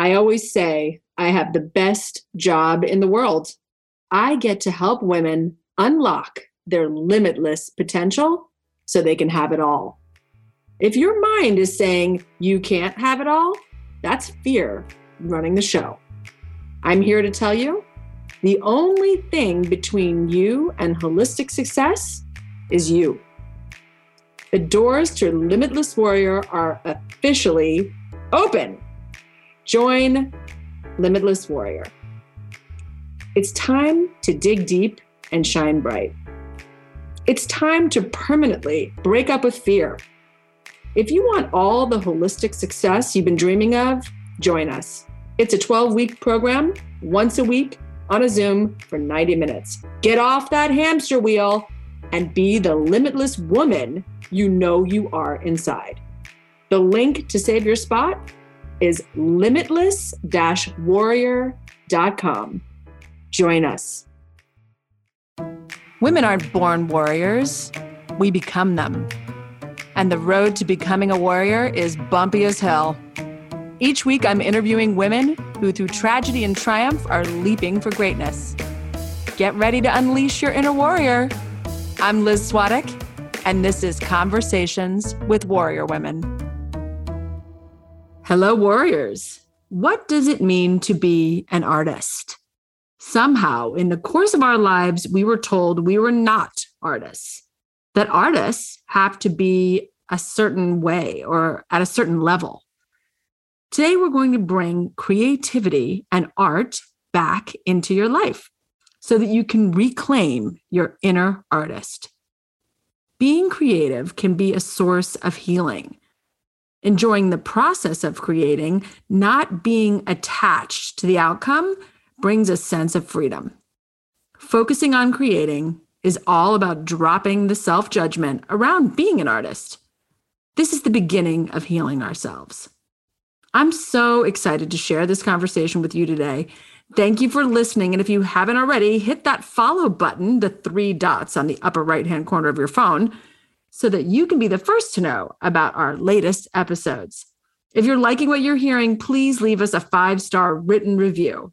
I always say I have the best job in the world. I get to help women unlock their limitless potential so they can have it all. If your mind is saying you can't have it all, that's fear running the show. I'm here to tell you the only thing between you and holistic success is you. The doors to Limitless Warrior are officially open. Join Limitless Warrior. It's time to dig deep and shine bright. It's time to permanently break up with fear. If you want all the holistic success you've been dreaming of, join us. It's a 12 week program, once a week on a Zoom for 90 minutes. Get off that hamster wheel and be the limitless woman you know you are inside. The link to save your spot is limitless warrior.com. Join us. Women aren't born warriors, we become them. And the road to becoming a warrior is bumpy as hell. Each week, I'm interviewing women who, through tragedy and triumph, are leaping for greatness. Get ready to unleash your inner warrior. I'm Liz Swadek, and this is Conversations with Warrior Women. Hello, warriors. What does it mean to be an artist? Somehow, in the course of our lives, we were told we were not artists, that artists have to be a certain way or at a certain level. Today, we're going to bring creativity and art back into your life so that you can reclaim your inner artist. Being creative can be a source of healing. Enjoying the process of creating, not being attached to the outcome, brings a sense of freedom. Focusing on creating is all about dropping the self judgment around being an artist. This is the beginning of healing ourselves. I'm so excited to share this conversation with you today Thank you for listening. And if you haven't already, hit that follow button, the three dots on the upper right hand corner of your phone, so that you can be the first to know about our latest episodes. If you're liking what you're hearing, please leave us a five star written review.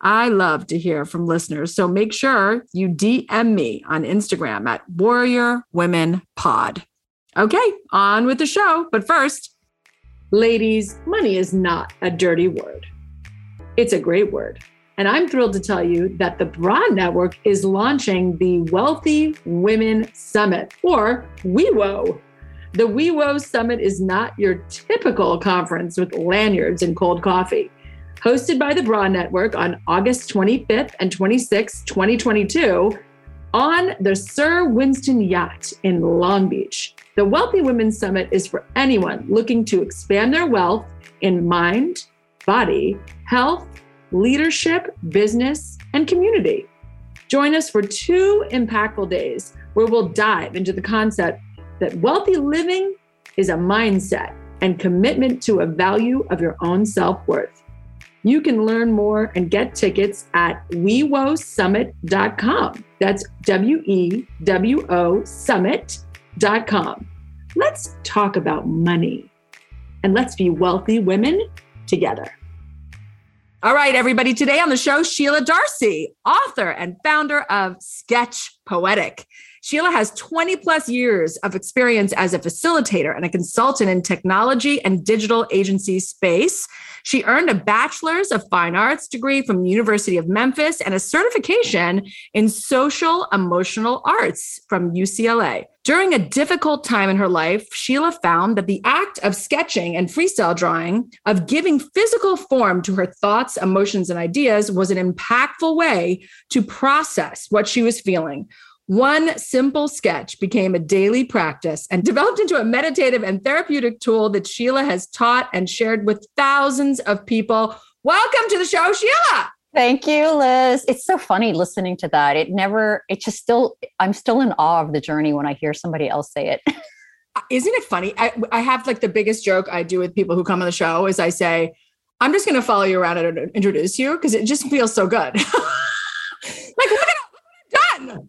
I love to hear from listeners. So make sure you DM me on Instagram at Warrior Women Pod. Okay, on with the show. But first, ladies, money is not a dirty word. It's a great word. And I'm thrilled to tell you that the Broad Network is launching the Wealthy Women Summit, or WeWo. The WeWo Summit is not your typical conference with lanyards and cold coffee. Hosted by the Broad Network on August 25th and 26th, 2022, on the Sir Winston Yacht in Long Beach. The Wealthy Women Summit is for anyone looking to expand their wealth in mind, body, health, leadership, business, and community. Join us for two impactful days where we'll dive into the concept that wealthy living is a mindset and commitment to a value of your own self worth. You can learn more and get tickets at wewosummit.com. That's W E W O summit.com. Let's talk about money and let's be wealthy women together. All right, everybody. Today on the show, Sheila Darcey, author and founder of Sketch Poetic. Sheila has 20 plus years of experience as a facilitator and a consultant in technology and digital agency space. She earned a bachelor's of fine arts degree from the University of Memphis and a certification in social emotional arts from UCLA. During a difficult time in her life, Sheila found that the act of sketching and freestyle drawing, of giving physical form to her thoughts, emotions, and ideas, was an impactful way to process what she was feeling. One simple sketch became a daily practice and developed into a meditative and therapeutic tool that Sheila has taught and shared with thousands of people. Welcome to the show, Sheila. Thank you, Liz. It's so funny listening to that. It never, it just still, I'm still in awe of the journey when I hear somebody else say it. Isn't it funny? I, I have like the biggest joke I do with people who come on the show is I say, I'm just going to follow you around and introduce you because it just feels so good. like, look at, what done.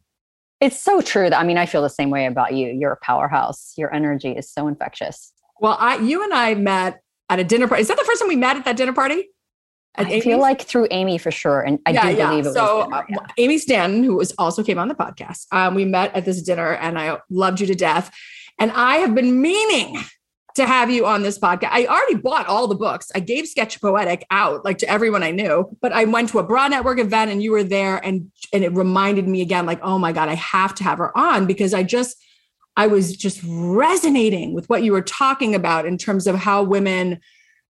It's so true. That, I mean, I feel the same way about you. You're a powerhouse. Your energy is so infectious. Well, I, you and I met at a dinner party. Is that the first time we met at that dinner party? I Amy, feel like through Amy for sure, and I yeah, do yeah. believe it so, was. Dinner, yeah. uh, Amy Stanton, who was also came on the podcast, um, we met at this dinner, and I loved you to death. And I have been meaning to have you on this podcast. I already bought all the books. I gave Sketch Poetic out like to everyone I knew, but I went to a Broad Network event and you were there and and it reminded me again like, "Oh my god, I have to have her on because I just I was just resonating with what you were talking about in terms of how women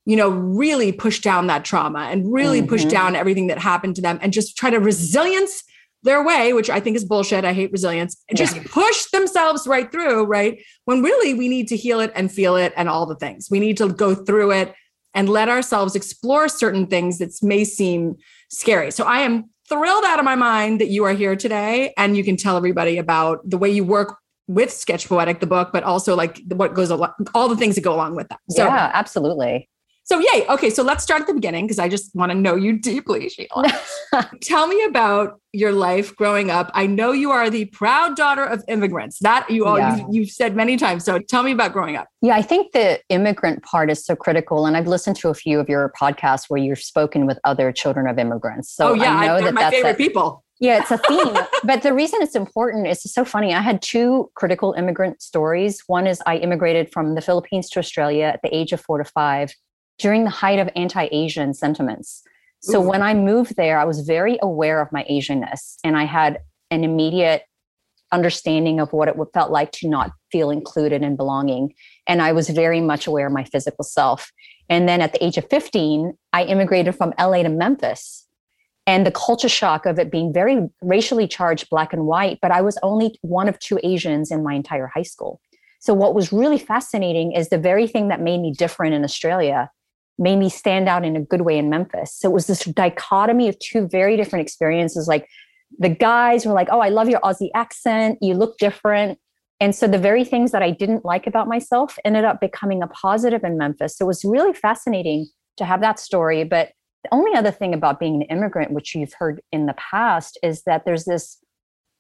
you know really push down that trauma and really mm-hmm. push down everything that happened to them and just try to resilience their way, which I think is bullshit. I hate resilience, and just yeah. push themselves right through, right? When really we need to heal it and feel it and all the things. We need to go through it and let ourselves explore certain things that may seem scary. So I am thrilled out of my mind that you are here today and you can tell everybody about the way you work with Sketch Poetic, the book, but also like what goes along, all the things that go along with that. So, yeah, absolutely. So, yay. Okay. So let's start at the beginning because I just want to know you deeply, Sheila. Tell me about your life growing up. I know you are the proud daughter of immigrants. That you all yeah. you, have said many times. So tell me about growing up. Yeah, I think the immigrant part is so critical. And I've listened to a few of your podcasts where you've spoken with other children of immigrants. So oh, yeah, I know I, that my that's favorite a, people. Yeah, it's a theme. but the reason it's important is so funny. I had two critical immigrant stories. One is I immigrated from the Philippines to Australia at the age of four to five during the height of anti Asian sentiments. So Ooh. when I moved there, I was very aware of my Asianness and I had an immediate understanding of what it felt like to not feel included and belonging. And I was very much aware of my physical self. And then at the age of 15, I immigrated from LA to Memphis. And the culture shock of it being very racially charged, black and white, but I was only one of two Asians in my entire high school. So, what was really fascinating is the very thing that made me different in Australia made me stand out in a good way in Memphis. So it was this dichotomy of two very different experiences. Like the guys were like, Oh, I love your Aussie accent. You look different. And so the very things that I didn't like about myself ended up becoming a positive in Memphis. So it was really fascinating to have that story. But the only other thing about being an immigrant, which you've heard in the past, is that there's this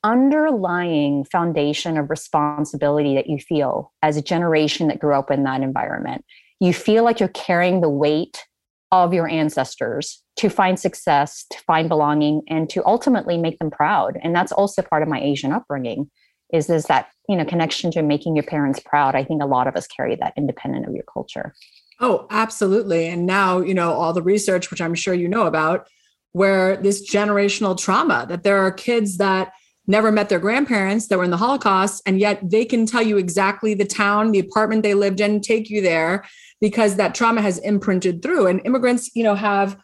underlying foundation of responsibility that you feel as a generation that grew up in that environment you feel like you're carrying the weight of your ancestors to find success, to find belonging, and to ultimately make them proud. And that's also part of my Asian upbringing is, is that, you know, connection to making your parents proud. I think a lot of us carry that independent of your culture. Oh, absolutely. And now, you know, all the research, which I'm sure you know about, where this generational trauma that there are kids that never met their grandparents that were in the Holocaust, and yet they can tell you exactly the town, the apartment they lived in, take you there because that trauma has imprinted through. And immigrants, you know, have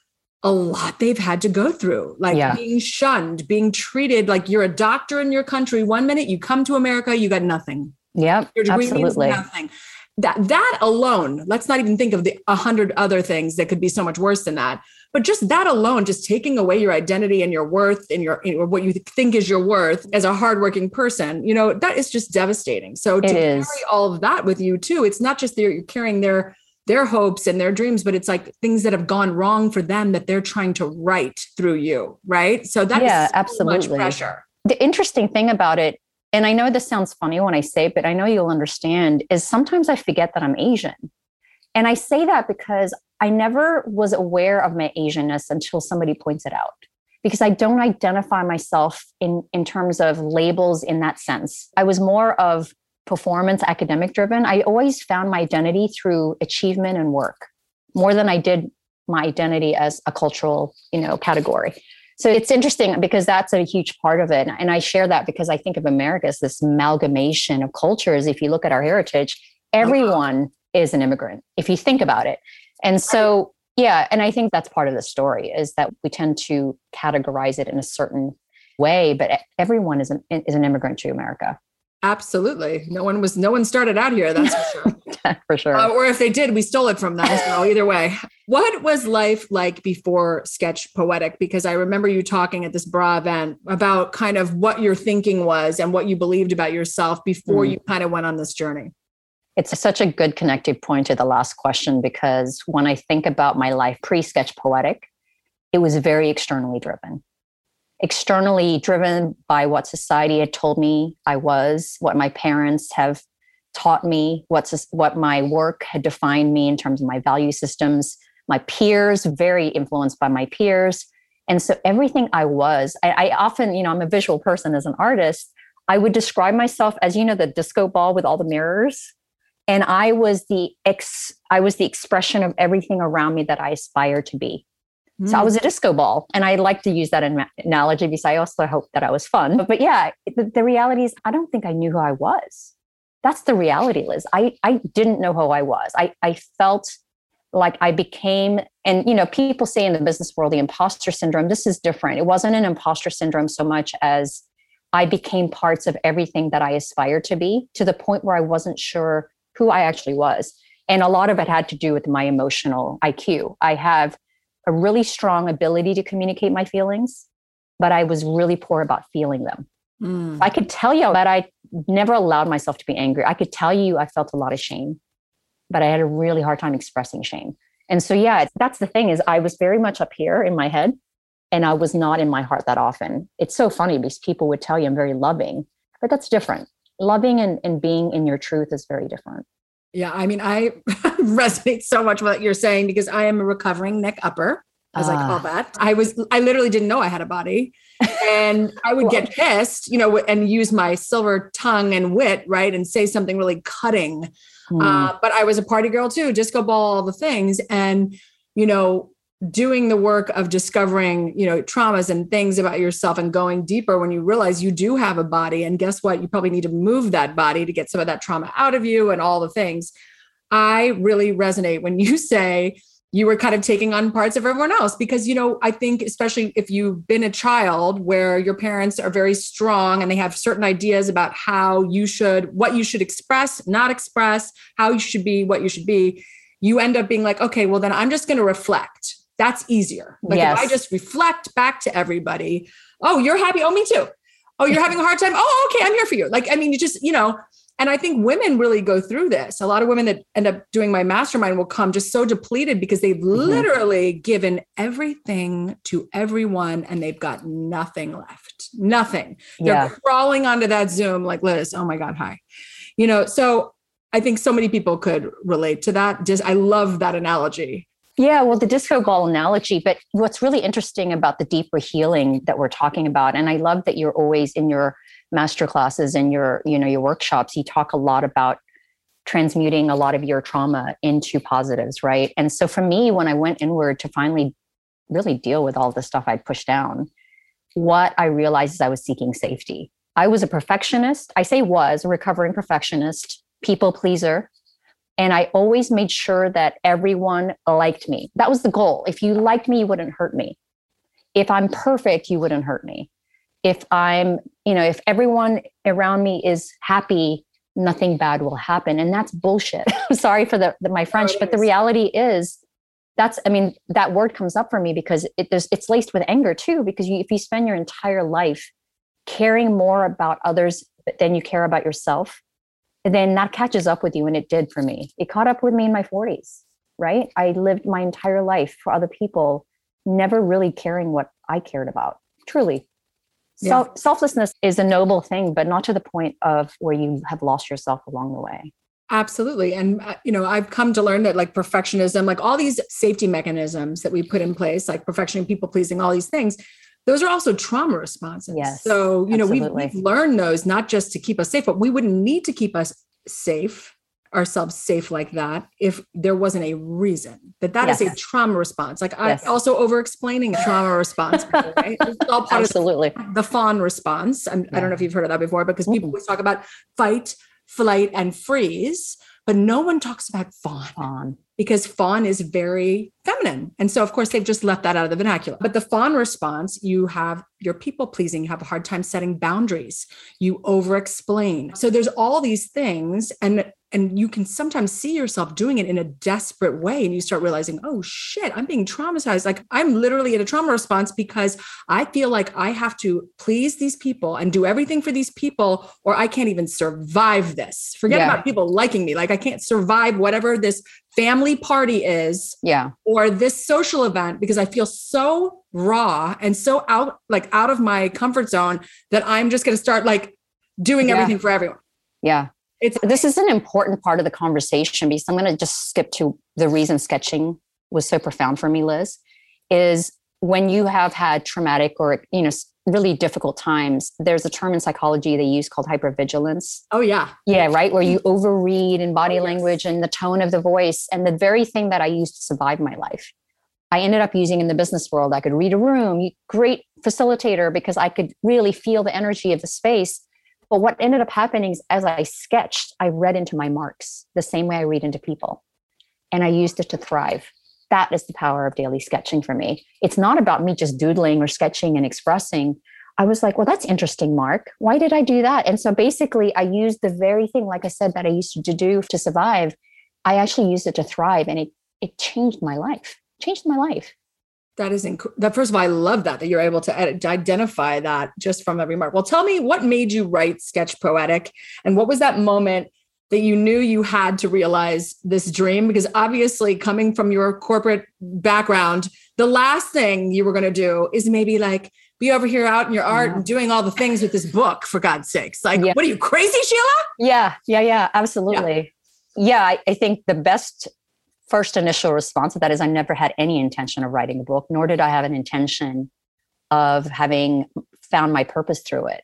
a lot they've had to go through, like yeah. being shunned, being treated like you're a doctor in your country. One minute you come to America, you got nothing. Yeah, your degree absolutely. means nothing. That that alone, let's not even think of the a hundred other things that could be so much worse than that. But just that alone, just taking away your identity and your worth and your you know, what you think is your worth as a hardworking person, you know, that is just devastating. So to carry all of that with you too, it's not just that you're carrying their their hopes and their dreams, but it's like things that have gone wrong for them that they're trying to right through you, right? So that yeah, so absolutely. much pressure. The interesting thing about it, and I know this sounds funny when I say it, but I know you'll understand, is sometimes I forget that I'm Asian. And I say that because I never was aware of my Asianness until somebody points it out. Because I don't identify myself in, in terms of labels in that sense. I was more of performance academic driven i always found my identity through achievement and work more than i did my identity as a cultural you know category so it's interesting because that's a huge part of it and i share that because i think of america as this amalgamation of cultures if you look at our heritage oh, everyone is an immigrant if you think about it and so yeah and i think that's part of the story is that we tend to categorize it in a certain way but everyone is an, is an immigrant to america Absolutely. No one was, no one started out here. That's for sure. for sure. Uh, or if they did, we stole it from them. So either way, what was life like before Sketch Poetic? Because I remember you talking at this bra event about kind of what your thinking was and what you believed about yourself before mm. you kind of went on this journey. It's such a good connective point to the last question because when I think about my life pre Sketch Poetic, it was very externally driven externally driven by what society had told me I was, what my parents have taught me, what's what my work had defined me in terms of my value systems, my peers, very influenced by my peers. And so everything I was, I, I, often, you know, I'm a visual person as an artist. I would describe myself as, you know, the disco ball with all the mirrors. And I was the ex, I was the expression of everything around me that I aspired to be. Mm. So I was a disco ball. And I like to use that analogy because I also hope that I was fun. But, but yeah, the, the reality is I don't think I knew who I was. That's the reality, Liz. I, I didn't know who I was. I, I felt like I became, and you know, people say in the business world, the imposter syndrome, this is different. It wasn't an imposter syndrome so much as I became parts of everything that I aspired to be to the point where I wasn't sure who I actually was. And a lot of it had to do with my emotional IQ. I have a really strong ability to communicate my feelings, but I was really poor about feeling them. Mm. I could tell you that I never allowed myself to be angry. I could tell you I felt a lot of shame but I had a really hard time expressing shame. And so, yeah, that's the thing is I was very much up here in my head and I was not in my heart that often. It's so funny because people would tell you I'm very loving, but that's different. Loving and, and being in your truth is very different. Yeah. I mean, I resonate so much with what you're saying because I am a recovering neck upper, as uh, I call ah. that. I was, I literally didn't know I had a body. And I would get pissed, you know, and use my silver tongue and wit, right? And say something really cutting Mm. Uh, but I was a party girl too, disco ball, all the things. And, you know, doing the work of discovering, you know, traumas and things about yourself and going deeper when you realize you do have a body. And guess what? You probably need to move that body to get some of that trauma out of you and all the things. I really resonate when you say, you were kind of taking on parts of everyone else because you know i think especially if you've been a child where your parents are very strong and they have certain ideas about how you should what you should express not express how you should be what you should be you end up being like okay well then i'm just going to reflect that's easier like yes. if i just reflect back to everybody oh you're happy oh me too oh you're having a hard time oh okay i'm here for you like i mean you just you know and I think women really go through this. A lot of women that end up doing my mastermind will come just so depleted because they've mm-hmm. literally given everything to everyone and they've got nothing left. Nothing. Yeah. They're crawling onto that Zoom like Liz, oh my God, hi. You know, so I think so many people could relate to that. Just I love that analogy. Yeah, well, the disco ball analogy, but what's really interesting about the deeper healing that we're talking about, and I love that you're always in your master classes and your you know your workshops you talk a lot about transmuting a lot of your trauma into positives right? And so for me when i went inward to finally really deal with all the stuff i'd pushed down what i realized is i was seeking safety. I was a perfectionist. I say was a recovering perfectionist people pleaser and i always made sure that everyone liked me. That was the goal. If you liked me you wouldn't hurt me. If i'm perfect you wouldn't hurt me. If i'm you know if everyone around me is happy nothing bad will happen. And that's bullshit. I'm sorry for the, the my french but the reality is that's i mean that word comes up for me because it, there's, it's laced with anger too because you, if you spend your entire life caring more about others than you care about yourself then that catches up with you and it did for me it caught up with me in my 40s right i lived my entire life for other people never really caring what i cared about truly yeah. selflessness is a noble thing, but not to the point of where you have lost yourself along the way. Absolutely. And, uh, you know, I've come to learn that like perfectionism, like all these safety mechanisms that we put in place, like perfection, people pleasing, all these things, those are also trauma responses. Yes. So, you know, we've, we've learned those not just to keep us safe, but we wouldn't need to keep us safe ourselves safe like that if there wasn't a reason that that yes. is a trauma response like yes. i also over explaining trauma response right absolutely the, fawn response yeah. i don't know if you've heard of that before because people mm-hmm. always talk about fight flight and freeze but no one talks about fawn, fawn because fawn is very feminine. And so, of course, they've just left that out of the vernacular. But the fawn response, you have your people pleasing, you have a hard time setting boundaries, you over explain. So there's all these things. And and you can sometimes see yourself doing it in a desperate way and you start realizing oh shit i'm being traumatized. Like i'm literally in a trauma response because i feel like i have to please these people and do everything for these people or i can't even survive this. Forget yeah. about people liking me. Like i can't survive whatever this family party is yeah. or this social event because i feel so raw and so out like out of my comfort zone that i'm just going to start like doing yeah. everything for everyone. Yeah it's this is an important part of the conversation because I'm going to just skip to the reason sketching was so profound for me, Liz, is when you have had traumatic or you know really difficult times there's a term in psychology they use called hypervigilance. Oh yeah. Yeah right? Where you mm-hmm. overread in body oh, language yes. and the tone of the voice and the very thing that i used to survive my life i ended up using in the business world. I could read a room great facilitator because i could really feel the energy of the space but what ended up happening is as i sketched i read into my marks the same way i read into people and i used it to thrive that is the power of daily sketching for me. It's not about me just doodling or sketching and expressing. I was like, well, that's interesting, Mark. Why did I do that? And so basically, I used the very thing, like I said, that I used to do to survive. I actually used it to thrive, and it it changed my life. Changed my life. That is inc- that. First of all, I love that that you're able to edit, identify that just from every mark. Well, tell me what made you write Sketch Poetic, and what was that moment that you knew you had to realize this dream? Because obviously, coming from your corporate background, the last thing you were going to do is maybe like be over here out in your art yeah. and doing all the things with this book, for God's sakes. Like, yeah. what are you crazy, Sheila? Yeah, yeah, yeah, absolutely. Yeah, yeah I, I think the best first initial response to that is I never had any intention of writing a book, nor did I have an intention of having found my purpose through it.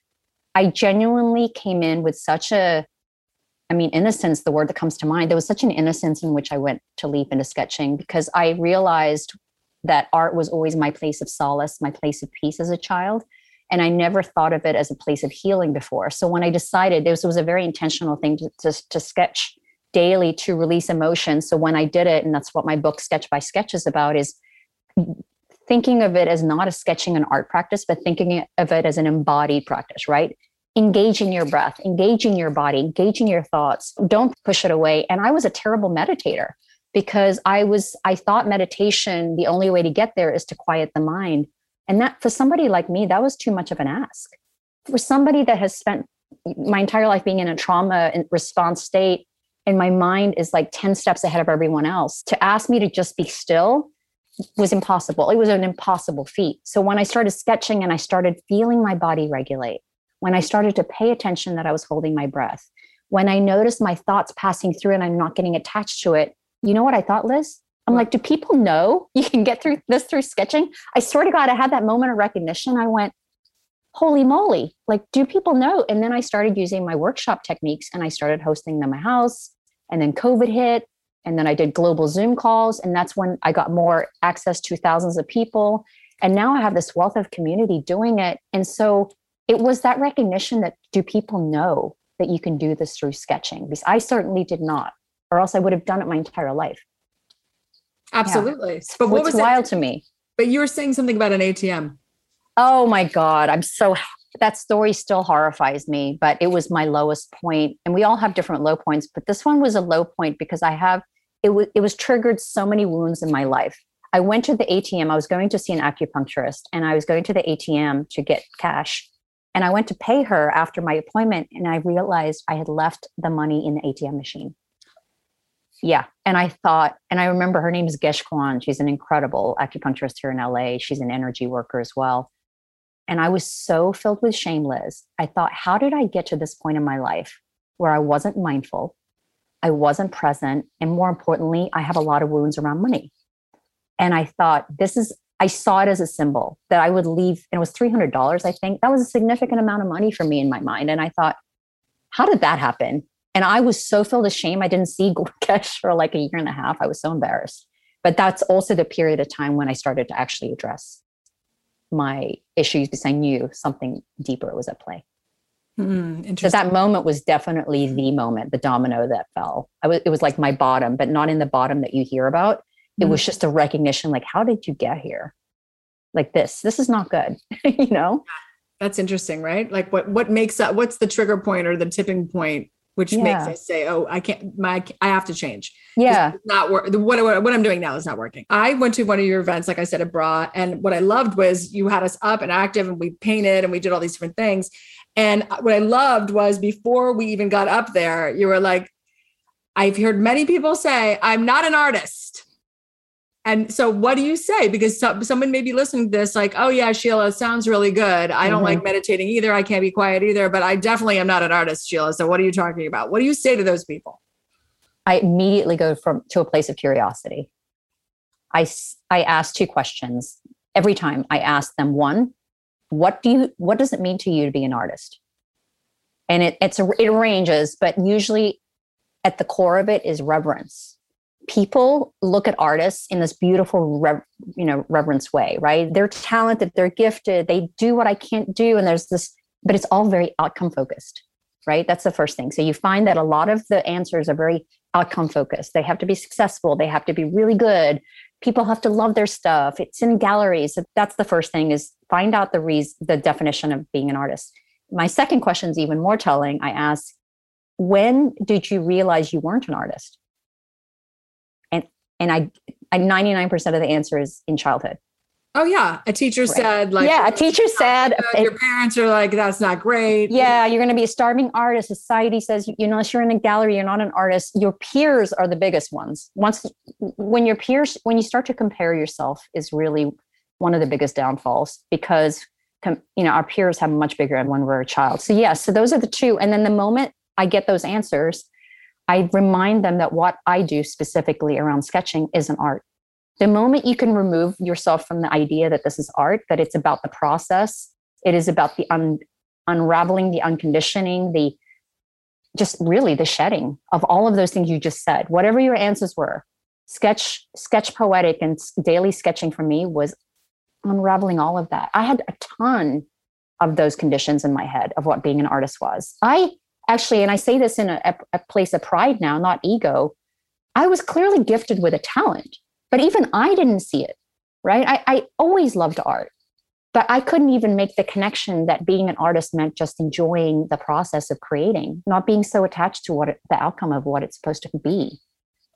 I genuinely came in with such a I mean, innocence, the word that comes to mind, there was such an innocence in which I went to leap into sketching because I realized that art was always my place of solace, my place of peace as a child. And I never thought of it as a place of healing before. So when I decided this was a very intentional thing to, to, to sketch daily to release emotion. So when I did it, and that's what my book Sketch by Sketch is about, is thinking of it as not a sketching and art practice, but thinking of it as an embodied practice, right? engaging your breath, engaging your body, engaging your thoughts. Don't push it away. And I was a terrible meditator because I was, I thought meditation, the only way to get there is to quiet the mind. And that for somebody like me, that was too much of an ask. For somebody that has spent my entire life being in a trauma response state, and my mind is like 10 steps ahead of everyone else, to ask me to just be still was impossible. It was an impossible feat. So when I started sketching and I started feeling my body regulate, when I started to pay attention that I was holding my breath, when I noticed my thoughts passing through and I'm not getting attached to it, you know what I thought, Liz? I'm like, do people know you can get through this through sketching? I swear to God, I had that moment of recognition. I went, holy moly, like, do people know? And then I started using my workshop techniques and I started hosting them at my house. And then COVID hit. And then I did global Zoom calls. And that's when I got more access to thousands of people. And now I have this wealth of community doing it. And so it was that recognition that do people know that you can do this through sketching? Because I certainly did not, or else I would have done it my entire life. Absolutely. Yeah. But what was wild it? to me? But you were saying something about an ATM. Oh my God. I'm so that story still horrifies me, but it was my lowest point. And we all have different low points, but this one was a low point because I have it was it was triggered so many wounds in my life. I went to the ATM. I was going to see an acupuncturist and I was going to the ATM to get cash. And I went to pay her after my appointment and I realized I had left the money in the ATM machine. Yeah. And I thought, and I remember her name is Gesh Kwan. She's an incredible acupuncturist here in LA. She's an energy worker as well. And I was so filled with shame, Liz. I thought, how did I get to this point in my life where I wasn't mindful? I wasn't present. And more importantly, I have a lot of wounds around money. And I thought, this is I saw it as a symbol that I would leave, and it was $300, I think. That was a significant amount of money for me in my mind. And I thought, how did that happen? And I was so filled with shame. I didn't see Gesh for like a year and a half. I was so embarrassed. But that's also the period of time when I started to actually address my issues because I knew something deeper was at play. Mm, so that moment was definitely the moment, the domino that fell. I was, it was like my bottom, but not in the bottom that you hear about it was mm. just a recognition like how did you get here like this this is not good you know that's interesting right like what what makes that what's the trigger point or the tipping point which yeah. makes us say oh i can't my i have to change. Yeah. not work what, what, what i'm doing now is not working. I went to one of your events like i said at bra and what i loved was you had us up and active and we painted and we did all these different things. And what i loved was before we even got up there you were like i've heard many people say i'm not an artist and so, what do you say? Because so, someone may be listening to this, like, oh, yeah, Sheila, sounds really good. I don't mm-hmm. like meditating either. I can't be quiet either, but I definitely am not an artist, Sheila. So, what are you talking about? What do you say to those people? I immediately go from to a place of curiosity. I, I ask two questions every time. I ask them one, what do you, what does it mean to you to be an artist? And it, it's a, it ranges, but usually at the core of it is reverence. People look at artists in this beautiful, rev, you know, reverence way, right? They're talented, they're gifted, they do what I can't do, and there's this, but it's all very outcome focused, right? That's the first thing. So you find that a lot of the answers are very outcome focused. They have to be successful, they have to be really good. People have to love their stuff. It's in galleries. That's the first thing is find out the reason, the definition of being an artist. My second question is even more telling. I ask, when did you realize you weren't an artist? And I, I 99% of the answer is in childhood. Oh yeah, a teacher right. said like yeah, a teacher said your parents are like that's not great. Yeah, you're going to be a starving artist. Society says you know unless you're in a gallery, you're not an artist. Your peers are the biggest ones. Once when your peers when you start to compare yourself is really one of the biggest downfalls because you know our peers have much bigger end when we're a child. So yes, yeah, so those are the two. And then the moment I get those answers, I remind them that what I do specifically around sketching is an art. The moment you can remove yourself from the idea that this is art, that it's about the process, it is about the un- unraveling, the unconditioning, the just really the shedding of all of those things you just said. Whatever your answers were, sketch, sketch poetic, and daily sketching for me was unraveling all of that. I had a ton of those conditions in my head of what being an artist was. I actually, and I say this in a, a place of pride now, not ego, I was clearly gifted with a talent, but even I didn't see it, right? I, I always loved art, but I couldn't even make the connection that being an artist meant just enjoying the process of creating, not being so attached to what it, the outcome of what it's supposed to be.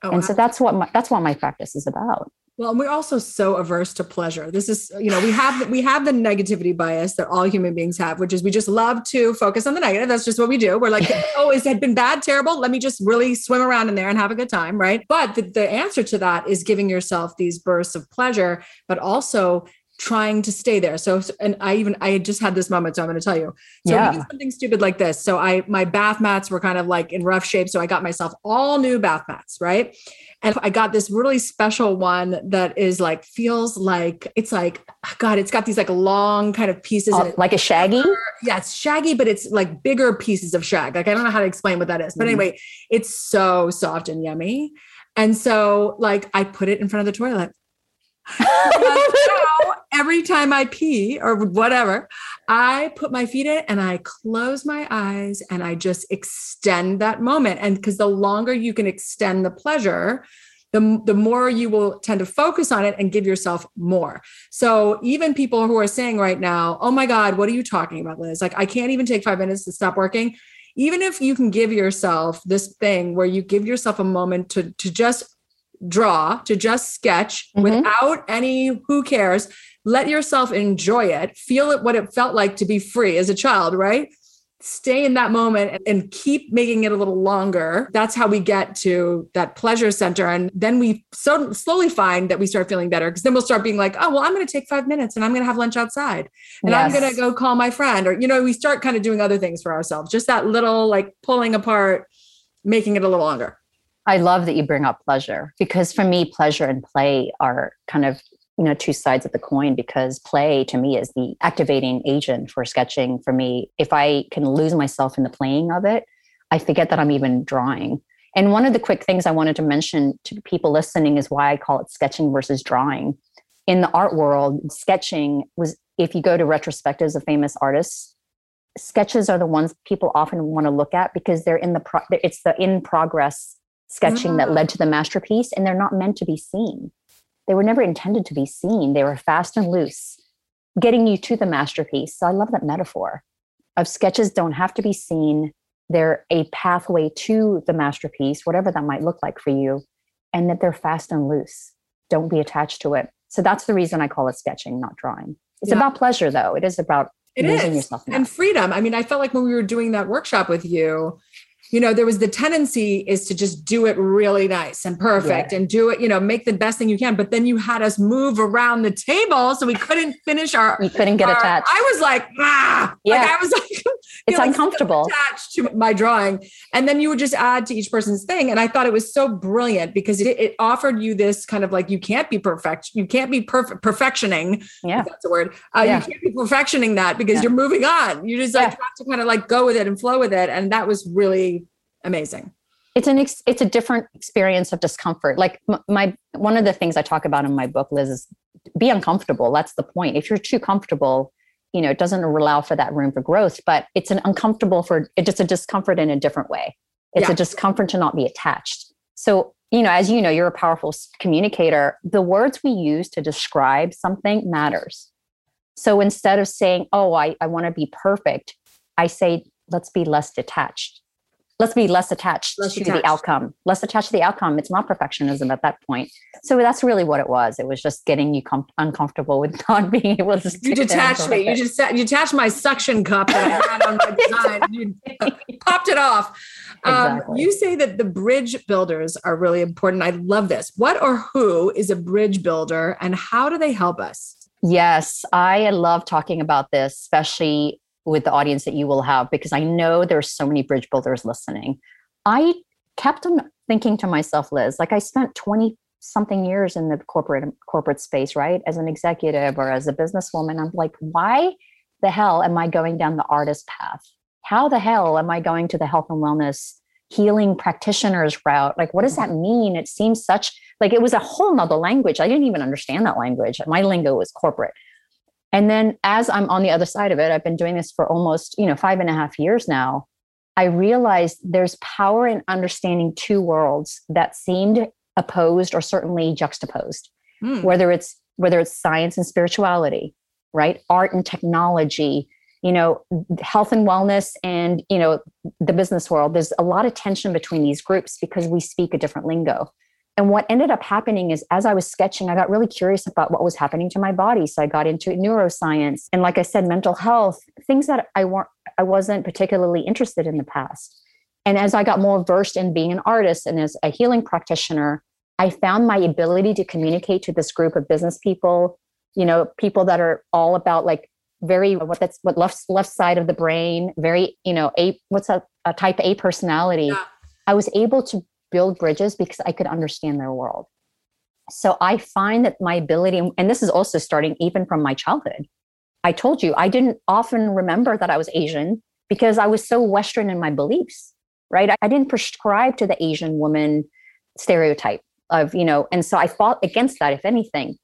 Oh, and so that's what my, that's what my practice is about. Well, and we're also so averse to pleasure. This is, you know, we have we have the negativity bias that all human beings have, which is we just love to focus on the negative. That's just what we do. We're like, oh, is it been bad, terrible? Let me just really swim around in there and have a good time, right? But the, the answer to that is giving yourself these bursts of pleasure, but also trying to stay there. So, and I even I just had this moment, so I'm going to tell you. So yeah. something stupid like this. So I my bath mats were kind of like in rough shape, so I got myself all new bath mats, right? And I got this really special one that is like, feels like it's like, God, it's got these like long kind of pieces. Oh, like a shaggy? Yeah, it's shaggy, but it's like bigger pieces of shag. Like, I don't know how to explain what that is. But mm-hmm. anyway, it's so soft and yummy. And so, like, I put it in front of the toilet. every time I pee or whatever, I put my feet in and I close my eyes and I just extend that moment. And because the longer you can extend the pleasure, the, the more you will tend to focus on it and give yourself more. So even people who are saying right now, oh my God, what are you talking about, Liz? Like, I can't even take five minutes to stop working. Even if you can give yourself this thing where you give yourself a moment to, to just draw, to just sketch mm-hmm. without any who cares, let yourself enjoy it. Feel it what it felt like to be free as a child right? Stay in that moment and keep making it a little longer. That's how we get to that pleasure center. And then we so slowly find that we start feeling better because then we'll start being like oh well i'm going to take five minutes and i'm going to have lunch outside and yes. i'm going to go call my friend. Or you know we start kind of doing other things for ourselves just that little like pulling apart making it a little longer. I love that you bring up pleasure because for me, pleasure and play are kind of you know two sides of the coin because play to me is the activating agent for sketching for me. If i can lose myself in the playing of it i forget that i'm even drawing. And one of the quick things i wanted to mention to people listening is why i call it sketching versus drawing. In the art world sketching was if you go to retrospectives of famous artists sketches are the ones people often want to look at because they're in the pro- it's the in progress sketching that mm. led to the masterpiece and they're not meant to be seen they were never intended to be seen. They were fast and loose, getting you to the masterpiece. So I love that metaphor of sketches don't have to be seen. They're a pathway to the masterpiece, whatever that might look like for you, and that they're fast and loose. Don't be attached to it. So that's the reason I call it sketching, not drawing. It's yeah. about pleasure, though. It is about it is. yourself and freedom. I mean, I felt like when we were doing that workshop with you, you know, there was the tendency is to just do it really nice and perfect Yeah. and do it, you know, make the best thing you can. But then you had us move around the table so we couldn't finish our. we couldn't get our- attached. I was like, ah, like Yeah. I was like, It's know, like, uncomfortable. attached to my drawing. And then you would just add to each person's thing. And I thought it was so brilliant because it, it offered you this kind of like, you can't be perfect. You can't be perfect, perfectioning. Yeah. That's a word. Uh, Yeah. You can't be perfectioning that because Yeah. you're moving on. You just like have to kind of like go with it and flow with it. And that was really amazing. it's an ex- it's a different experience of discomfort. Like my one of the things i talk about in my book liz is be uncomfortable. That's the point. If you're too comfortable you know it doesn't allow for that room for growth but it's an uncomfortable for it's just a discomfort in a different way. It's Yeah. a discomfort to not be attached. So you know as you know you're a powerful communicator. The words we use to describe something matters. So instead of saying oh i, I want to be perfect i say let's be less detached let's be less attached Less to attached. the outcome less attached to the outcome it's not perfectionism at that point so that's really what it was it was just getting you com- uncomfortable with not being able to You detached me. You just you detached my suction cup that I had on my design. You popped it off. Um, Exactly. you say that the bridge builders are really important. I love this. What or who is a bridge builder, and how do they help us? Yes, I love talking about this, especially with the audience that you will have, because I know there's so many bridge builders listening. I kept on thinking to myself, Liz, like I spent 20 something years in the corporate corporate space, right? As an executive or as a businesswoman. I'm like, why the hell am I going down the artist path? How the hell am I going to the health and wellness healing practitioners route? Like, what does that mean? It seems such like it was a whole nother language. I didn't even understand that language. My lingo was corporate. And then as I'm on the other side of it, I've been doing this for almost, you know, five and a half years now. I realized there's power in understanding two worlds that seemed opposed or certainly juxtaposed, Hmm. whether it's whether it's science and spirituality, right? Art and technology, you know, health and wellness and, you know, the business world. There's a lot of tension between these groups because we speak a different lingo. And what ended up happening is as I was sketching, I got really curious about what was happening to my body. So I got into neuroscience and like I said, mental health, things that I weren't I wasn't particularly interested in the past. And as I got more versed in being an artist and as a healing practitioner, I found my ability to communicate to this group of business people, you know, people that are all about like very what that's what left left side of the brain, very, you know, a what's a, a type A personality. Yeah. I was able to build bridges because I could understand their world. So I find that my ability, and this is also starting even from my childhood. I told you I didn't often remember that I was Asian because I was so Western in my beliefs, right? I, didn't prescribe to the Asian woman stereotype of, you know, and so I fought against that, if anything.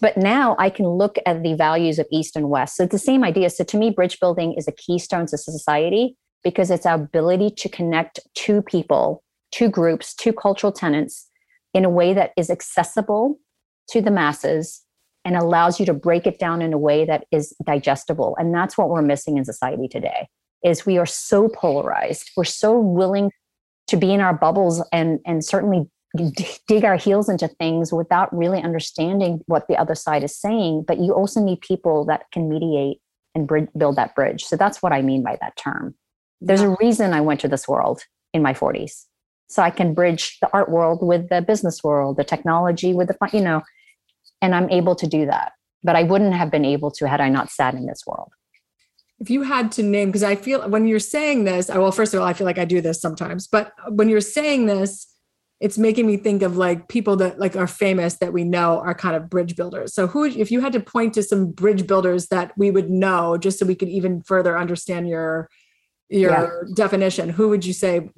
But now I can look at the values of East and West. So it's the same idea. So to me, bridge building is a keystone to society because it's our ability to connect two people, two groups, two cultural tenants in a way that is accessible to the masses and allows you to break it down in a way that is digestible. And that's what we're missing in society today is we are so polarized. We're so willing to be in our bubbles and and certainly dig our heels into things without really understanding what the other side is saying, but you also need people that can mediate and build that bridge. So that's what I mean by that term. There's a reason I went to this world in my 40s. So I can bridge the art world with the business world, the technology with the, you know, and I'm able to do that. But I wouldn't have been able to had I not sat in this world. if you had to name because i feel when you're saying this I, well first of all i feel like i do this sometimes but when you're saying this it's making me think of like people that like are famous that we know are kind of bridge builders so who if you had to point to some bridge builders that we would know just so we could even further understand your your definition who would you say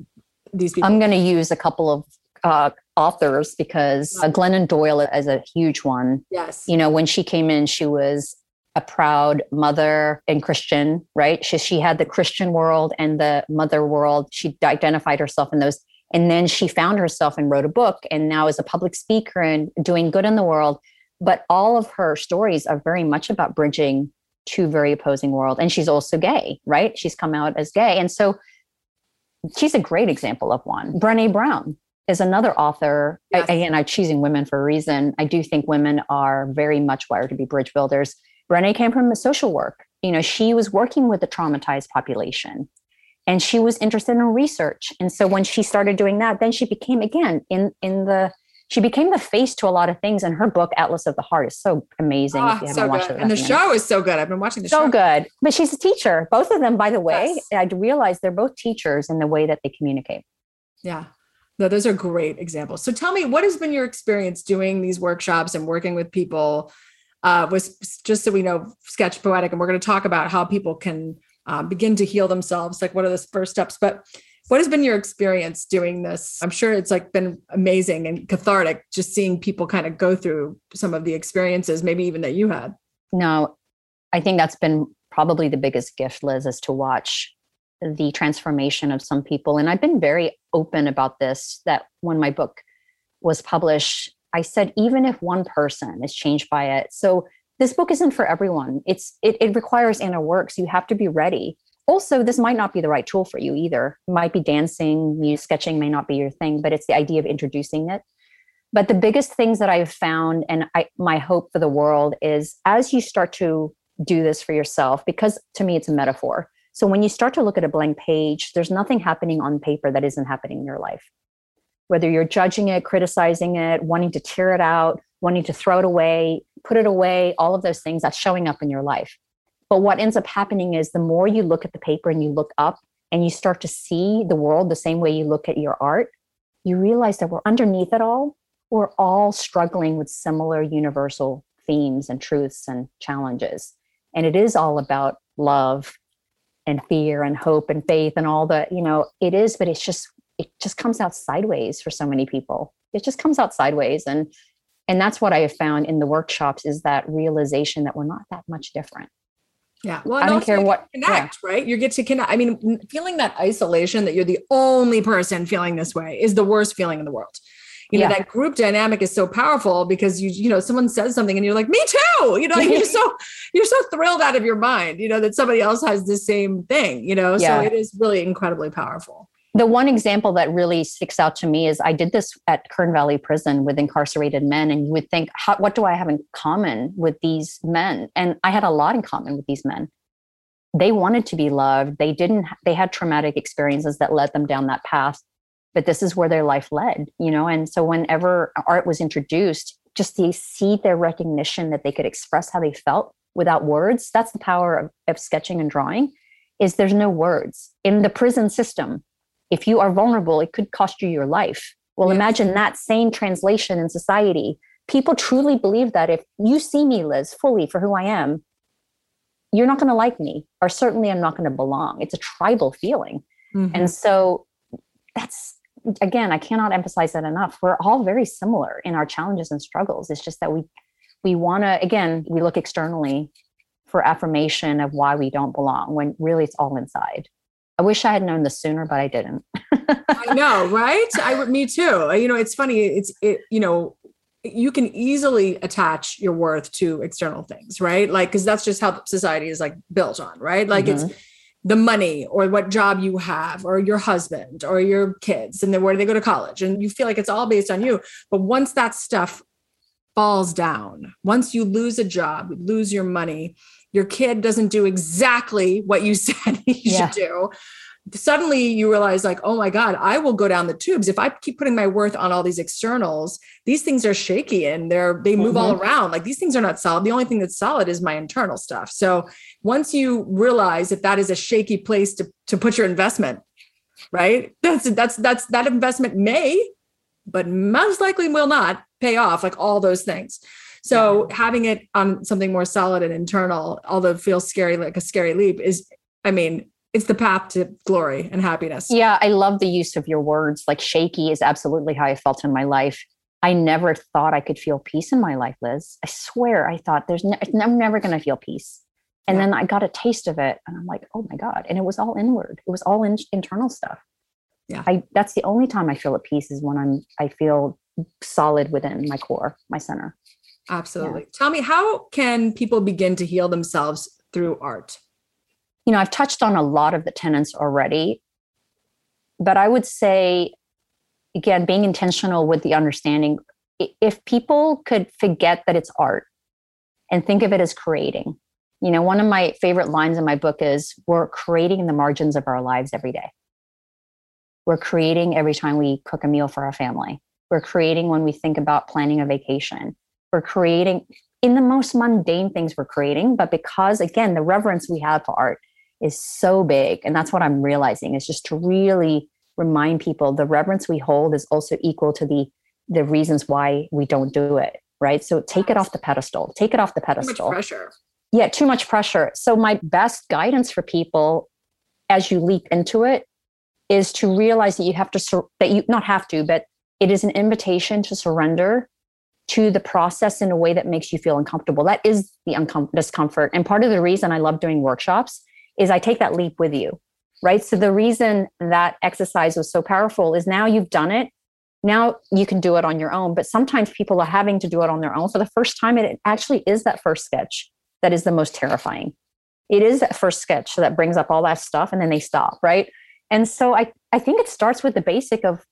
these people I'm going to use a couple of uh, authors because uh, Glennon Doyle is a huge one. yes You know, when she came in, she was a proud mother and Christian, right? She, she had the Christian world and the mother world. She identified herself in those. And then she found herself and wrote a book and now is a public speaker and doing good in the world. But all of her stories are very much about bridging two very opposing worlds. And she's also gay, right? She's come out as gay. And so she's a great example of one. Brene Brown is another author. I- again, I'm choosing women for a reason. I do think women are very much wired to be bridge builders. Brene came from the social work. You know, she was working with the traumatized population. and she was interested in research and so when she started doing that then she became again in in the she became the face to a lot of things and her book atlas of the heart. Is so amazing oh, so good. and the show is so good. I've been watching the so show. so good. But she's a teacher. Both of them by the way yes. i realized they're both teachers in the way that they communicate. Yeah. No those are great examples. So tell me what has been your experience doing these workshops and working with people uh, was just so we know sketch poetic and we're going to talk about how people can um, begin to heal themselves like what are the first steps? But what has been your experience doing this i'm sure it's like been amazing and cathartic just seeing people kind of go through some of the experiences maybe even that you had no i think that's been probably the biggest gift liz is to watch the transformation of some people and i've been very open about this that when my book was published i said even if one person is changed by it so this book isn't for everyone. It's it, it requires inner work. So you have to be ready. Also, this might not be the right tool for you either. It might be dancing, music, sketching may not be your thing, but it's the idea of introducing it. But the biggest things that I've found, and I, my hope for the world is as you start to do this for yourself, because to me it's a metaphor. So when you start to look at a blank page, there's nothing happening on paper that isn't happening in your life. Whether you're judging it, criticizing it, wanting to tear it out, wanting to throw it away, put it away, all of those things that's showing up in your life. But what ends up happening is the more you look at the paper and you look up and you start to see the world the same way you look at your art, you realize that we're underneath it all. We're all struggling with similar universal themes and truths and challenges. And it is all about love and fear and hope and faith and all the, you know, it is, but it's just, it just comes out sideways for so many people. It just comes out sideways. And and that's what i have found in the workshops is that realization that we're not that much different yeah well i don't care what connect yeah. right? You get to connect i mean feeling that isolation that you're the only person feeling this way is the worst feeling in the world. You know that group dynamic is so powerful because you you know someone says something and you're like me too! You know you're so you're so thrilled out of your mind you know that somebody else has the same thing you know? Yeah. so it is really incredibly powerful the one example that really sticks out to me is I did this at Kern Valley Prison with incarcerated men, and you would think, what do I have in common with these men? And I had a lot in common with these men. They wanted to be loved. They didn't. They had traumatic experiences that led them down that path, but this is where their life led, you know. And so, whenever art was introduced, just to see their recognition that they could express how they felt without words. That's the power of, of sketching and drawing. Is there's no words in the prison system if you are vulnerable, it could cost you your life. Well, yes. imagine that same translation in society. People truly believe that if you see me, Liz, fully for who I am, you're not going to like me, or certainly I'm not going to belong. It's a tribal feeling. Mm-hmm. And so that's, again, I cannot emphasize that enough. We're all very similar in our challenges and struggles. It's just that we, we want to, again, we look externally for affirmation of why we don't belong when really it's all inside. I wish I had known this sooner, but I didn't. I know, right? I me too. You know, it's funny. It's it. You know, you can easily attach your worth to external things, right? Like, because that's just how society is like built on, right? Like, mm-hmm. it's the money or what job you have or your husband or your kids and then where do they go to college and you feel like it's all based on you but once that stuff falls down once you lose a job lose your money your kid doesn't do exactly what you said he yeah. should do. Suddenly you realize like oh my god i will go down the tubes. If i keep putting my worth on all these externals these things are shaky and they're they move mm-hmm. all around. Like these things are not solid. The only thing that's solid is my internal stuff. So once you realize that that is a shaky place to to put your investment right? That's that's that's that investment may but most likely will not pay off like all those things so having it on something more solid and internal, although it feels scary, like a scary leap, is, I mean, it's the path to glory and happiness. Yeah, I love the use of your words. Like shaky is absolutely how I felt in my life. I never thought I could feel peace in my life, Liz. I swear, I thought there's I'm never going to feel peace. And yeah. then I got a taste of it, and I'm like, oh my god! And it was all inward. It was all in- internal stuff. Yeah, I that's the only time I feel at peace is when I'm I feel solid within my core, my center. Absolutely. Yeah. Tell me, how can people begin to heal themselves through art? You know, I've touched on a lot of the tenants already, but I would say, again, being intentional with the understanding if people could forget that it's art and think of it as creating, You know, one of my favorite lines in my book is we're creating the margins of our lives every day. We're creating every time we cook a meal for our family. We're creating when we think about planning a vacation. We're creating in the most mundane things we're creating. But because, again, the reverence we have for art is so big. And that's what I'm realizing is just to really remind people the reverence we hold is also equal to the the reasons why we don't do it right so take it off the pedestal take it off the pedestal too much pressure yeah too much pressure so my best guidance for people as you leap into it is to realize that you have to sur- that you not have to but it is an invitation to surrender to the process in a way that makes you feel uncomfortable. That is the uncom- discomfort. And part of the reason i love doing workshops is i take that leap with you right? So the reason that exercise was so powerful is now you've done it. Now you can do it on your own but sometimes people are having to do it on their own for the first time it actually is that first sketch that is the most terrifying. It is that first sketch that brings up all that stuff and then they stop right? And so i i think it starts with the basic of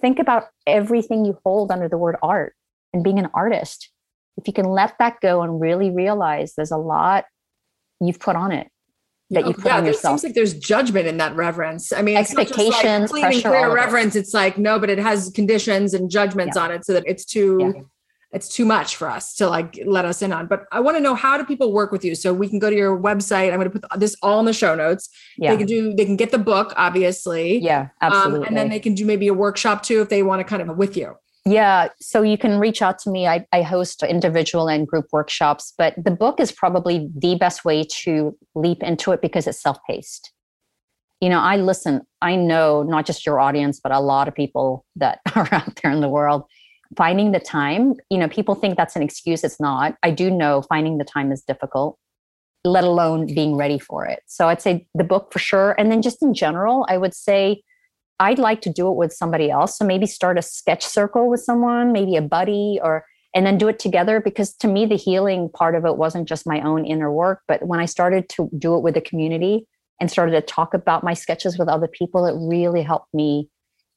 think about everything you hold under the word art and being an artist if you can let that go and really realize there's a lot you've put on it that you put yeah, on yourself. seems like there's judgment in that reverence. I mean, Expectations, it's not just like pressure, clear it. reverence. It's like no, but it has conditions and judgments on it, so that it's too. Yeah. It's too much for us to like let us in on. But I want to know how do people work with you? So we can go to your website. I'm going to put this all in the show notes. yeah, They can do. They can get the book, obviously. yeah, absolutely. Um, and then they can do maybe a workshop too if they want to kind of with you. Yeah, so you can reach out to me. I, I host individual and group workshops, but the book is probably the best way to leap into it because it's self paced. You know, I listen, I know not just your audience, but a lot of people that are out there in the world. Finding the time, you know, people think that's an excuse. It's not. I do know finding the time is difficult, let alone being ready for it. So I'd say the book for sure. And then just in general, I would say, I'd like to do it with somebody else. So maybe start a sketch circle with someone, maybe a buddy, or and then do it together. Because to me, the healing part of it wasn't just my own inner work, but when I started to do it with the community and started to talk about my sketches with other people, it really helped me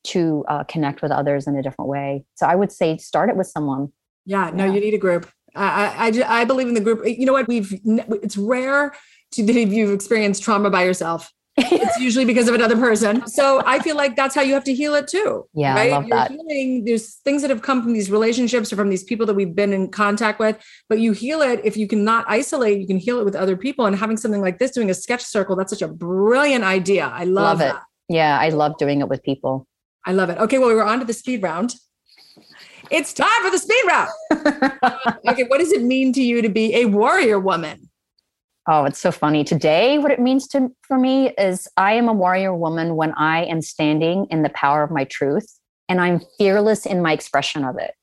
to uh, connect with others in a different way. So I would say start it with someone. Yeah, no, Yeah. you need a group. I, I, I, believe in the group. You know what? We've it's rare to that if you've experienced trauma by yourself. It's usually because of another person. So I feel like that's how you have to heal it too. Yeah, I right? love You're that. healing. There's things that have come from these relationships or from these people that we've been in contact with. But you heal it if you cannot isolate. You can heal it with other people. And having something like this, doing a sketch circle, that's such a brilliant idea. I love, Love it. that. Yeah, I love doing it with people. I love it. Okay, well, we're on to the speed round. It's time for the speed round. okay, what does it mean to you to be a warrior woman? Oh, it's so funny. Today, what it means to for me is I am a warrior woman when I am standing in the power of my truth and I'm fearless in my expression of it.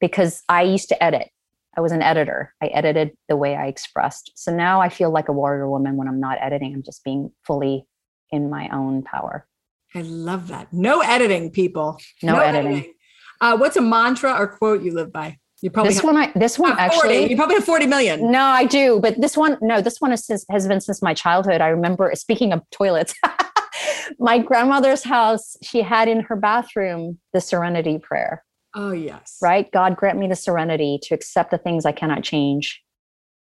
Because I used to edit. I was an editor. I edited the way I expressed. So now I feel like a warrior woman when I'm not editing. I'm just being fully in my own power. I love that. No editing, people. No, editing. Uh, what's a mantra or quote you live by? You probably This have, one I this one ah, 40. actually You probably have 40 million. No, I do, but this one, no, this one since- has been since my childhood. I remember, speaking of toilets, my grandmother's house, she had in her bathroom the serenity prayer, Oh, yes. right? God grant me the serenity to accept the things I cannot change,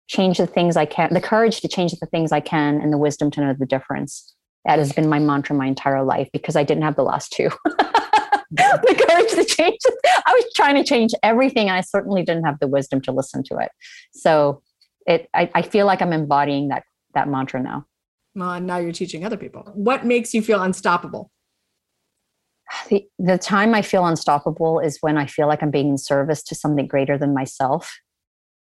change the things I can, the courage to change the things I can, and the wisdom to know the difference. That has been my mantra my entire life because I didn't have the last two. the courage to change. I was trying to change everything, and I certainly didn't have the wisdom to listen to it. So it, I, I feel like I'm embodying that that mantra now. Well, and now you're teaching other people. What makes you feel unstoppable? The, the time I feel unstoppable is when I feel like I'm being in service to something greater than myself.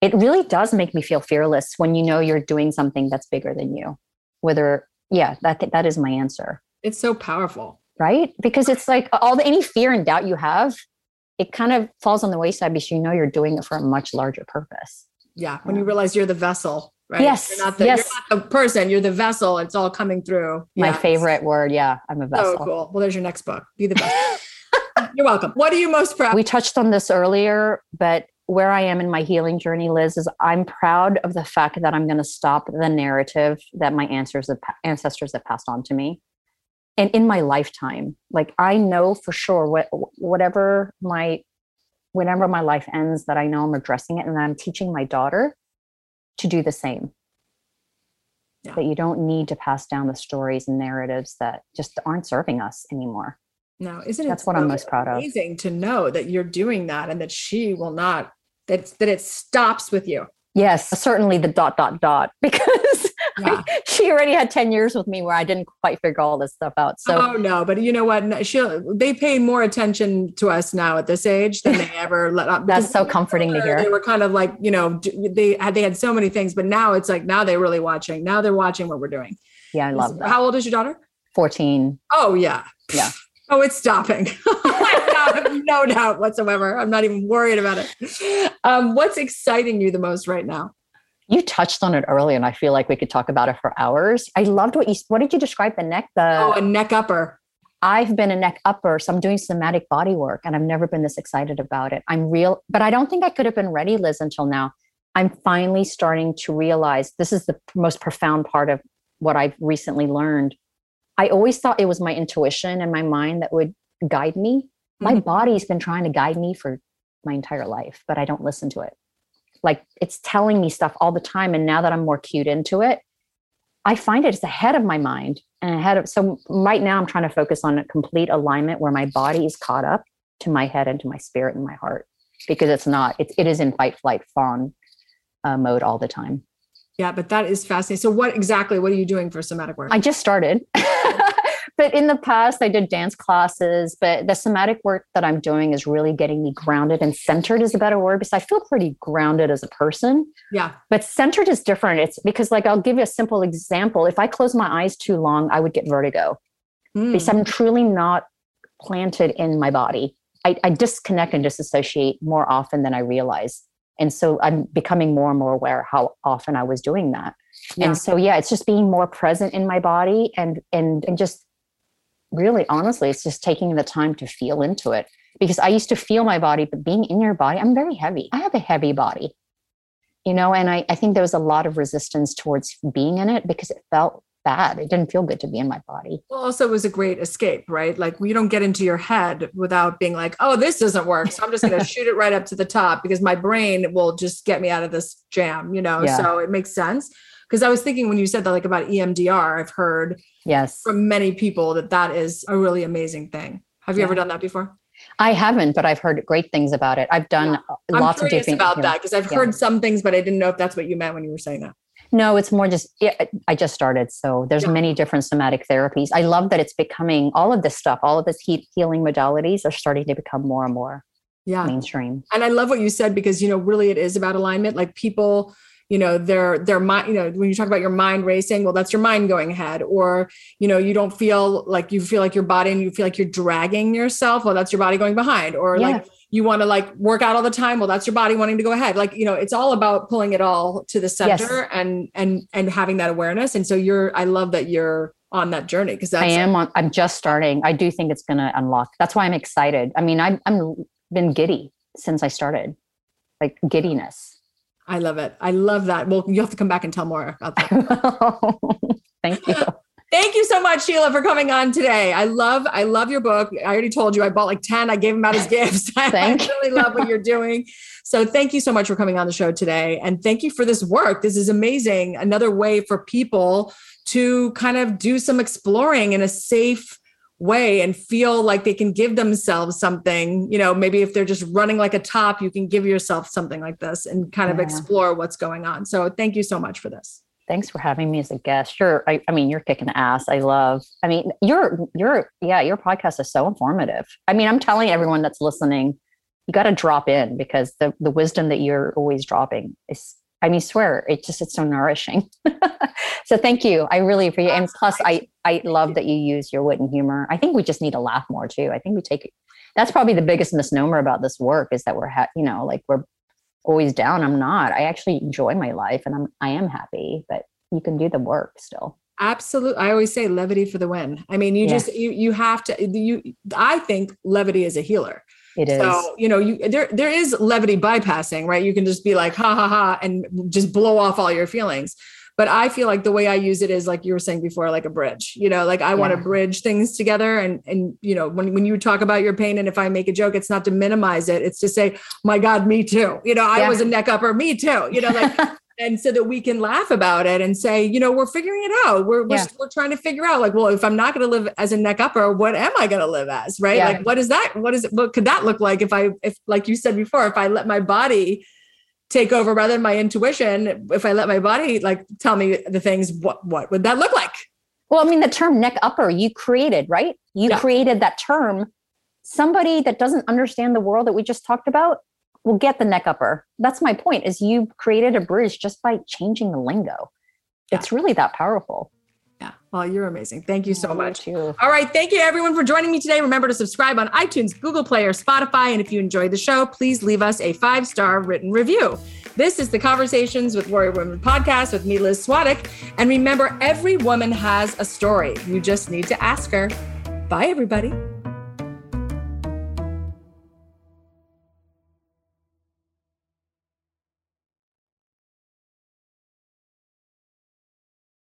It really does make me feel fearless when you know you're doing something that's bigger than you. Whether, yeah, that that is my answer. It's so powerful. Right? Because it's like all the any fear and doubt you have, it kind of falls on the wayside because you know you're doing it for a much larger purpose. Yeah. When you realize you're the vessel, right? Yes, You're not the, yes. you're not the person, you're the vessel. It's all coming through. My Yeah. favorite word, yeah, I'm a vessel. cool. Well, there's your next book. Be the best. you're welcome. What are you most proud We touched on this earlier, but where I am in my healing journey, Liz, is I'm proud of the fact that I'm going to stop the narrative that my ancestors have, ancestors have passed on to me. And in my lifetime, like I know for sure what whatever my whenever my life ends, that I know I'm addressing it and I'm teaching my daughter to do the same. Yeah. That you don't need to pass down the stories and narratives that just aren't serving us anymore. No, isn't it? That's what so I'm most proud of. Amazing to know that you're doing that and that she will not that that it stops with you. Yes, certainly the dot dot dot because yeah. she already had 10 years with me where I didn't quite figure all this stuff out. So Oh no, but you know what? She they pay more attention to us now at this age than they ever let up. That's so comforting to hear. They were kind of like, you know, they had they had so many things, but now it's like now they're really watching. Now they're watching what we're doing. Yeah, I love that. How old is your daughter? 14. Oh yeah. Yeah. Oh, it's stopping. no doubt whatsoever. I'm not even worried about it. Um, what's exciting you the most right now? You touched on it earlier, and I feel like we could talk about it for hours. I loved what you. What did you describe the neck? The oh, a neck upper. I've been a neck upper, so I'm doing somatic body work, and I've never been this excited about it. I'm real, but I don't think I could have been ready, Liz, until now. I'm finally starting to realize this is the most profound part of what I've recently learned. I always thought it was my intuition and my mind that would guide me. My mm-hmm. body's been trying to guide me for my entire life, but I don't listen to it. Like it's telling me stuff all the time. And now that I'm more cued into it, I find it, it's ahead of my mind and ahead of. So right now I'm trying to focus on a complete alignment where my body is caught up to my head and to my spirit and my heart because it's not, it, it is in fight, flight, fawn uh, mode all the time. Yeah, but that is fascinating. So what exactly, what are you doing for somatic work? I just started. but in the past i did dance classes but the somatic work that i'm doing is really getting me grounded and centered is a better word because i feel pretty grounded as a person. Yeah. But centered is different. It's because like i'll give you a simple example. If i close my eyes too long i would get vertigo. Mm. because i'm truly not planted in my body. I, I disconnect and disassociate more often than i realize. And so i'm becoming more and more aware how often i was doing that. Yeah. and so yeah it's just being more present in my body and and and just really honestly it's just taking the time to feel into it. Because i used to feel my body but being in your body i'm very heavy. I have a heavy body you know and i, I think there was a lot of resistance towards being in it because it felt bad. It didn't feel good to be in my body. Well also it was a great escape right? Like you don't get into your head without being like oh this doesn't work. So i'm just going to shoot it right up to the top because my brain will just get me out of this jam you know? Yeah. so it makes sense because I was thinking when you said that, like about EMDR, I've heard yes from many people that that is a really amazing thing. Have you yeah. ever done that before? I haven't, but I've heard great things about it. I've done yeah. lots of different about that because I've yeah. heard some things, but I didn't know if that's what you meant when you were saying that. No, it's more just yeah, I just started, so there's yeah. many different somatic therapies. I love that it's becoming all of this stuff, all of this heat healing modalities are starting to become more and more yeah. mainstream. And I love what you said because you know really it is about alignment. Like people you know their their mind you know when you talk about your mind racing well that's your mind going ahead or you know you don't feel like you feel like your body and you feel like you're dragging yourself well that's your body going behind or yeah. like you want to like work out all the time well that's your body wanting to go ahead like you know it's all about pulling it all to the center yes. and and and having that awareness and so you're i love that you're on that journey because I am on I'm just starting. I do think it's going to unlock. That's why I'm excited. I mean, I'm I'm been giddy since I started. Like giddiness. I love it. I love that. Well, you have to come back and tell more about that. Thank you. Thank you so much, Sheila, for coming on today. I love, I love your book. I already told you I bought like 10. I gave them out as gifts. I really love what you're doing. So thank you so much for coming on the show today. And thank you for this work. This is amazing. Another way for people to kind of do some exploring in a safe way and feel like they can give themselves something you know maybe if they're just running like a top you can give yourself something like this and kind of explore what's going on. So thank you so much for this. Thanks for having me as a guest. Sure I, I mean you're kicking ass. I love i mean your your yeah your podcast is so informative. I mean i'm telling everyone that's listening you got to drop in because the the wisdom that you're always dropping is I mean, swear, it just it's so nourishing. so thank you. I really appreciate it. And oh, plus I I love that you use your wit and humor. I think we just need to laugh more too. I think we take that's probably the biggest misnomer about this work is that we're ha- you know, like we're always down. I'm not. I actually enjoy my life and I'm I am happy, but you can do the work still. Absolutely. I always say levity for the win. I mean, you yeah. just you you have to you I think levity is a healer. It is. So, you know, you there there is levity bypassing, right? You can just be like ha ha ha and just blow off all your feelings. But I feel like the way I use it is like you were saying before, like a bridge. You know, like I yeah. want to bridge things together. And and you know, when when you talk about your pain, and if I make a joke, it's not to minimize it. It's to say, my God, me too. You know, I was a neck upper, me too. You know, like and so that we can laugh about it and say, you know, we're figuring it out. We're we're, Yeah. we're trying to figure out, like, well, if I'm not going to live as a neck upper, what am I going to live as? Right? Yeah. Like, what is that? What is it? What could that look like if I, if like you said before, if I let my body take over rather than my intuition, if I let my body like tell me the things, what what would that look like? Well, I mean, the term neck upper you created, right? You Yeah. created that term. Somebody that doesn't understand the world that we just talked about will get the neck upper. That's my point is you created a bridge just by changing the lingo. It's really that powerful. Yeah. Well, you're amazing. Thank you so much. Too. All right. Thank you, everyone, for joining me today. Remember to subscribe on iTunes, Google Play, or Spotify. And if you enjoyed the show, please leave us a five star written review. This is the Conversations with Warrior Women podcast with me, Liz Swadek. And remember, every woman has a story. You just need to ask her. Bye, everybody.